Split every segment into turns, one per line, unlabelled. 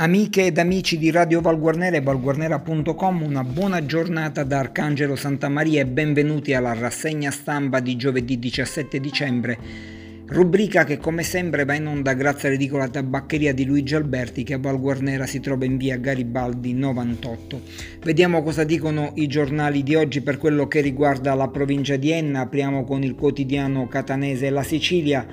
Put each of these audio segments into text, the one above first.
Amiche ed amici di Radio Valguarnera e valguarnera.com, una buona giornata da Arcangelo Santa Maria e benvenuti alla rassegna stampa di giovedì 17 dicembre, rubrica che come sempre va in onda grazie all'edicola tabaccheria di Luigi Alberti che a Valguarnera si trova in via Garibaldi 98. Vediamo cosa dicono i giornali di oggi per quello che riguarda la provincia di Enna, apriamo con il quotidiano catanese La Sicilia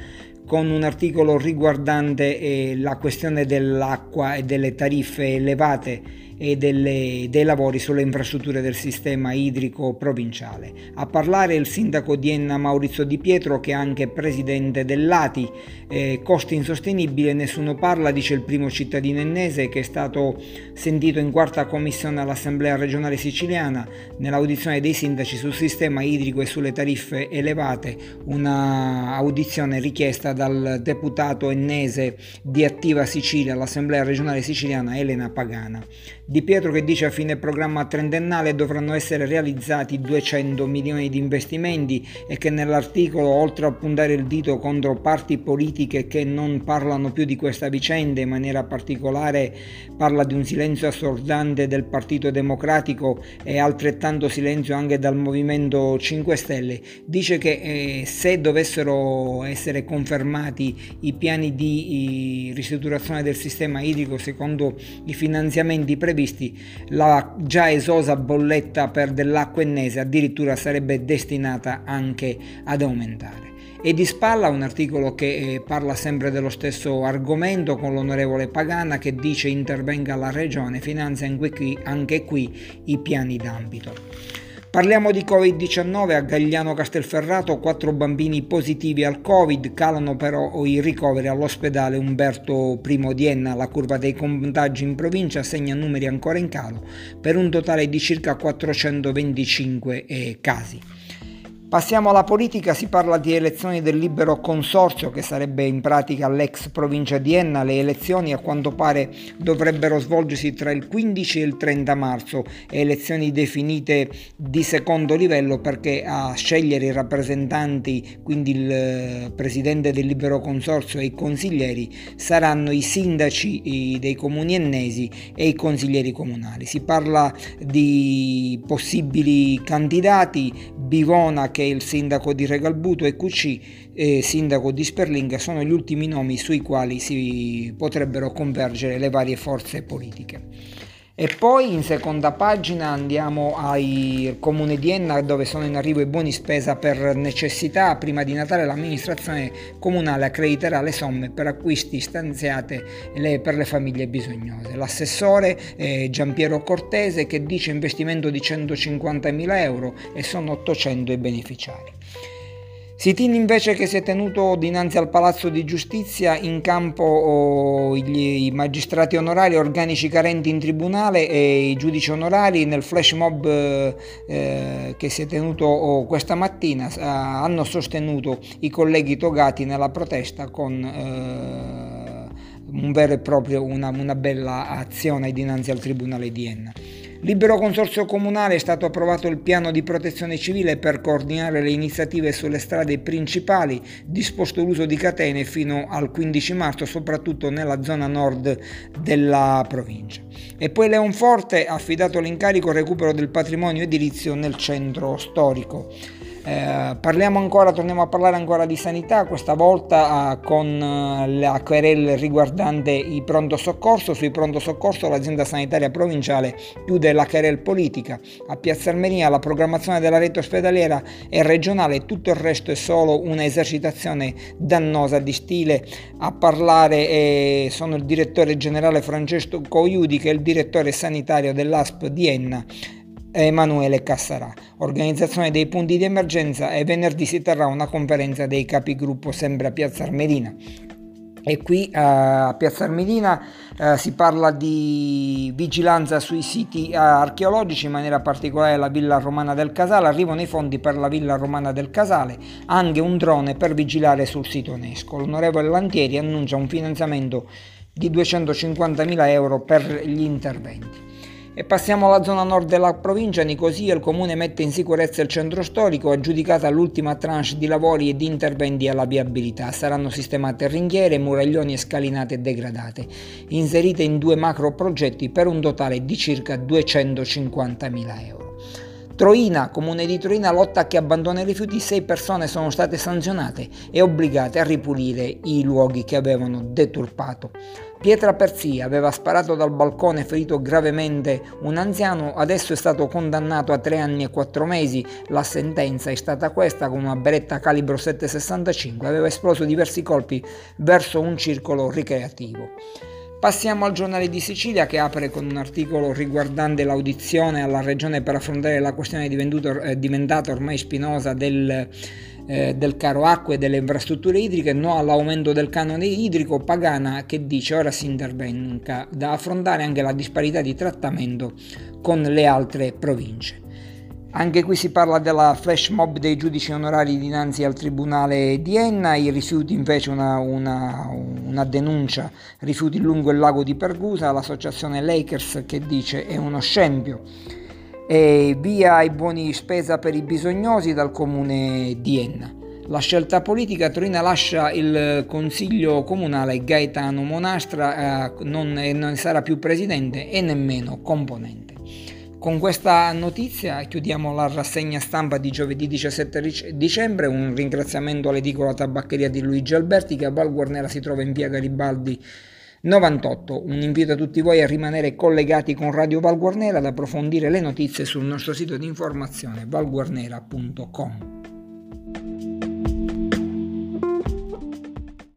con un articolo riguardante eh, la questione dell'acqua e delle tariffe elevate e delle, dei lavori sulle infrastrutture del sistema idrico provinciale. A parlare il sindaco di Enna Maurizio Di Pietro che è anche presidente dell'ATI, eh, costi insostenibili, nessuno parla, dice il primo cittadino ennese che è stato sentito in quarta commissione all'Assemblea regionale siciliana nell'audizione dei sindaci sul sistema idrico e sulle tariffe elevate, una audizione richiesta dal deputato ennese di Attiva Sicilia all'Assemblea regionale siciliana Elena Pagana. Di Pietro che dice a fine programma trentennale dovranno essere realizzati 200 milioni di investimenti e che nell'articolo, oltre a puntare il dito contro parti politiche che non parlano più di questa vicenda, in maniera particolare parla di un silenzio assordante del Partito Democratico e altrettanto silenzio anche dal Movimento 5 Stelle, dice che eh, se dovessero essere confermati i piani di ristrutturazione del sistema idrico secondo i finanziamenti previsti, previsti, la già esosa bolletta per dell'acqua ennese addirittura sarebbe destinata anche ad aumentare. E di spalla un articolo che eh, parla sempre dello stesso argomento con l'onorevole Pagana che dice intervenga la regione, finanzia anche qui, anche qui i piani d'ambito. Parliamo di Covid-19 a Gagliano Castelferrato, quattro bambini positivi al Covid, calano però i ricoveri all'ospedale Umberto I di Enna, la curva dei contagi in provincia segna numeri ancora in calo per un totale di circa 425 eh, casi. Passiamo alla politica, si parla di elezioni del libero consorzio che sarebbe in pratica l'ex provincia di Enna. Le elezioni a quanto pare dovrebbero svolgersi tra il 15 e il 30 marzo, elezioni definite di secondo livello perché a scegliere i rappresentanti, quindi il eh, presidente del libero consorzio e i consiglieri, saranno i sindaci dei comuni ennesi e i consiglieri comunali. Si parla di possibili candidati, Bivona che il sindaco di Regalbuto e QC, eh, sindaco di Sperlinga, sono gli ultimi nomi sui quali si potrebbero convergere le varie forze politiche. E poi in seconda pagina andiamo al comune di Enna dove sono in arrivo i buoni spesa per necessità. Prima di Natale l'amministrazione comunale accrediterà le somme per acquisti stanziate per le famiglie bisognose. L'assessore Giampiero Cortese che dice investimento di 150.000 euro e sono 800 i beneficiari. Sitin invece che si è tenuto dinanzi al Palazzo di Giustizia in campo oh, i magistrati onorari, organici carenti in tribunale e i giudici onorari nel flash mob eh, che si è tenuto questa mattina eh, hanno sostenuto i colleghi togati nella protesta con eh, un vero e proprio una, una bella azione dinanzi al Tribunale di Enna. Libero Consorzio Comunale è stato approvato il piano di protezione civile per coordinare le iniziative sulle strade principali, disposto l'uso di catene fino al 15 marzo, soprattutto nella zona nord della provincia. E poi Leonforte ha affidato l'incarico recupero del patrimonio edilizio nel centro storico. Eh, parliamo ancora, torniamo a parlare ancora di sanità, questa volta eh, con eh, la querela riguardante i pronto soccorso. Sui pronto soccorso l'azienda sanitaria provinciale chiude la querela politica. A Piazza Armenia la programmazione della rete ospedaliera è regionale, tutto il resto è solo un'esercitazione dannosa di stile. A parlare eh, sono il direttore generale Francesco Coiudi che è il direttore sanitario dell'ASP di Enna Emanuele Cassarà. Organizzazione dei punti di emergenza e venerdì si terrà una conferenza dei capigruppo sempre a Piazza Armerina. E qui uh, a Piazza Armerina uh, si parla di vigilanza sui siti uh, archeologici, in maniera particolare la Villa Romana del Casale. Arrivano i fondi per la Villa Romana del Casale, anche un drone per vigilare sul sito UNESCO. L'onorevole Lantieri annuncia un finanziamento di 250.000 euro per gli interventi. E passiamo alla zona nord della provincia, Nicosia, il comune mette in sicurezza il centro storico, aggiudicata l'ultima tranche di lavori e di interventi alla viabilità. Saranno sistemate ringhiere, muraglioni e scalinate degradate, inserite in due macro progetti per un totale di circa 250.000 euro. Troina, comune di Troina, lotta a chi abbandona i rifiuti, sei persone sono state sanzionate e obbligate a ripulire i luoghi che avevano deturpato. Pietra Perzia aveva sparato dal balcone e ferito gravemente un anziano, adesso è stato condannato a tre anni e quattro mesi. La sentenza è stata questa con una beretta calibro 765, aveva esploso diversi colpi verso un circolo ricreativo. Passiamo al giornale di Sicilia che apre con un articolo riguardante l'audizione alla regione per affrontare la questione eh, diventata ormai spinosa del, eh, del caro acqua e delle infrastrutture idriche, no all'aumento del canone idrico, Pagana che dice ora si intervenga da affrontare anche la disparità di trattamento con le altre province. Anche qui si parla della flash mob dei giudici onorari dinanzi al Tribunale di Enna, i rifiuti invece una, una, una denuncia, rifiuti lungo il lago di Pergusa, l'associazione Lakers che dice è uno scempio. E via i buoni spesa per i bisognosi dal comune di Enna. La scelta politica, Torino lascia il consiglio comunale Gaetano Monastra, eh, non, non sarà più presidente e nemmeno componente. Con questa notizia chiudiamo la rassegna stampa di giovedì 17 dicembre. Un ringraziamento all'edicola tabaccheria di Luigi Alberti che a Val Guarnera si trova in via Garibaldi 98. Un invito a tutti voi a rimanere collegati con Radio Val Guarnera ad approfondire le notizie sul nostro sito di informazione valguarnera.com.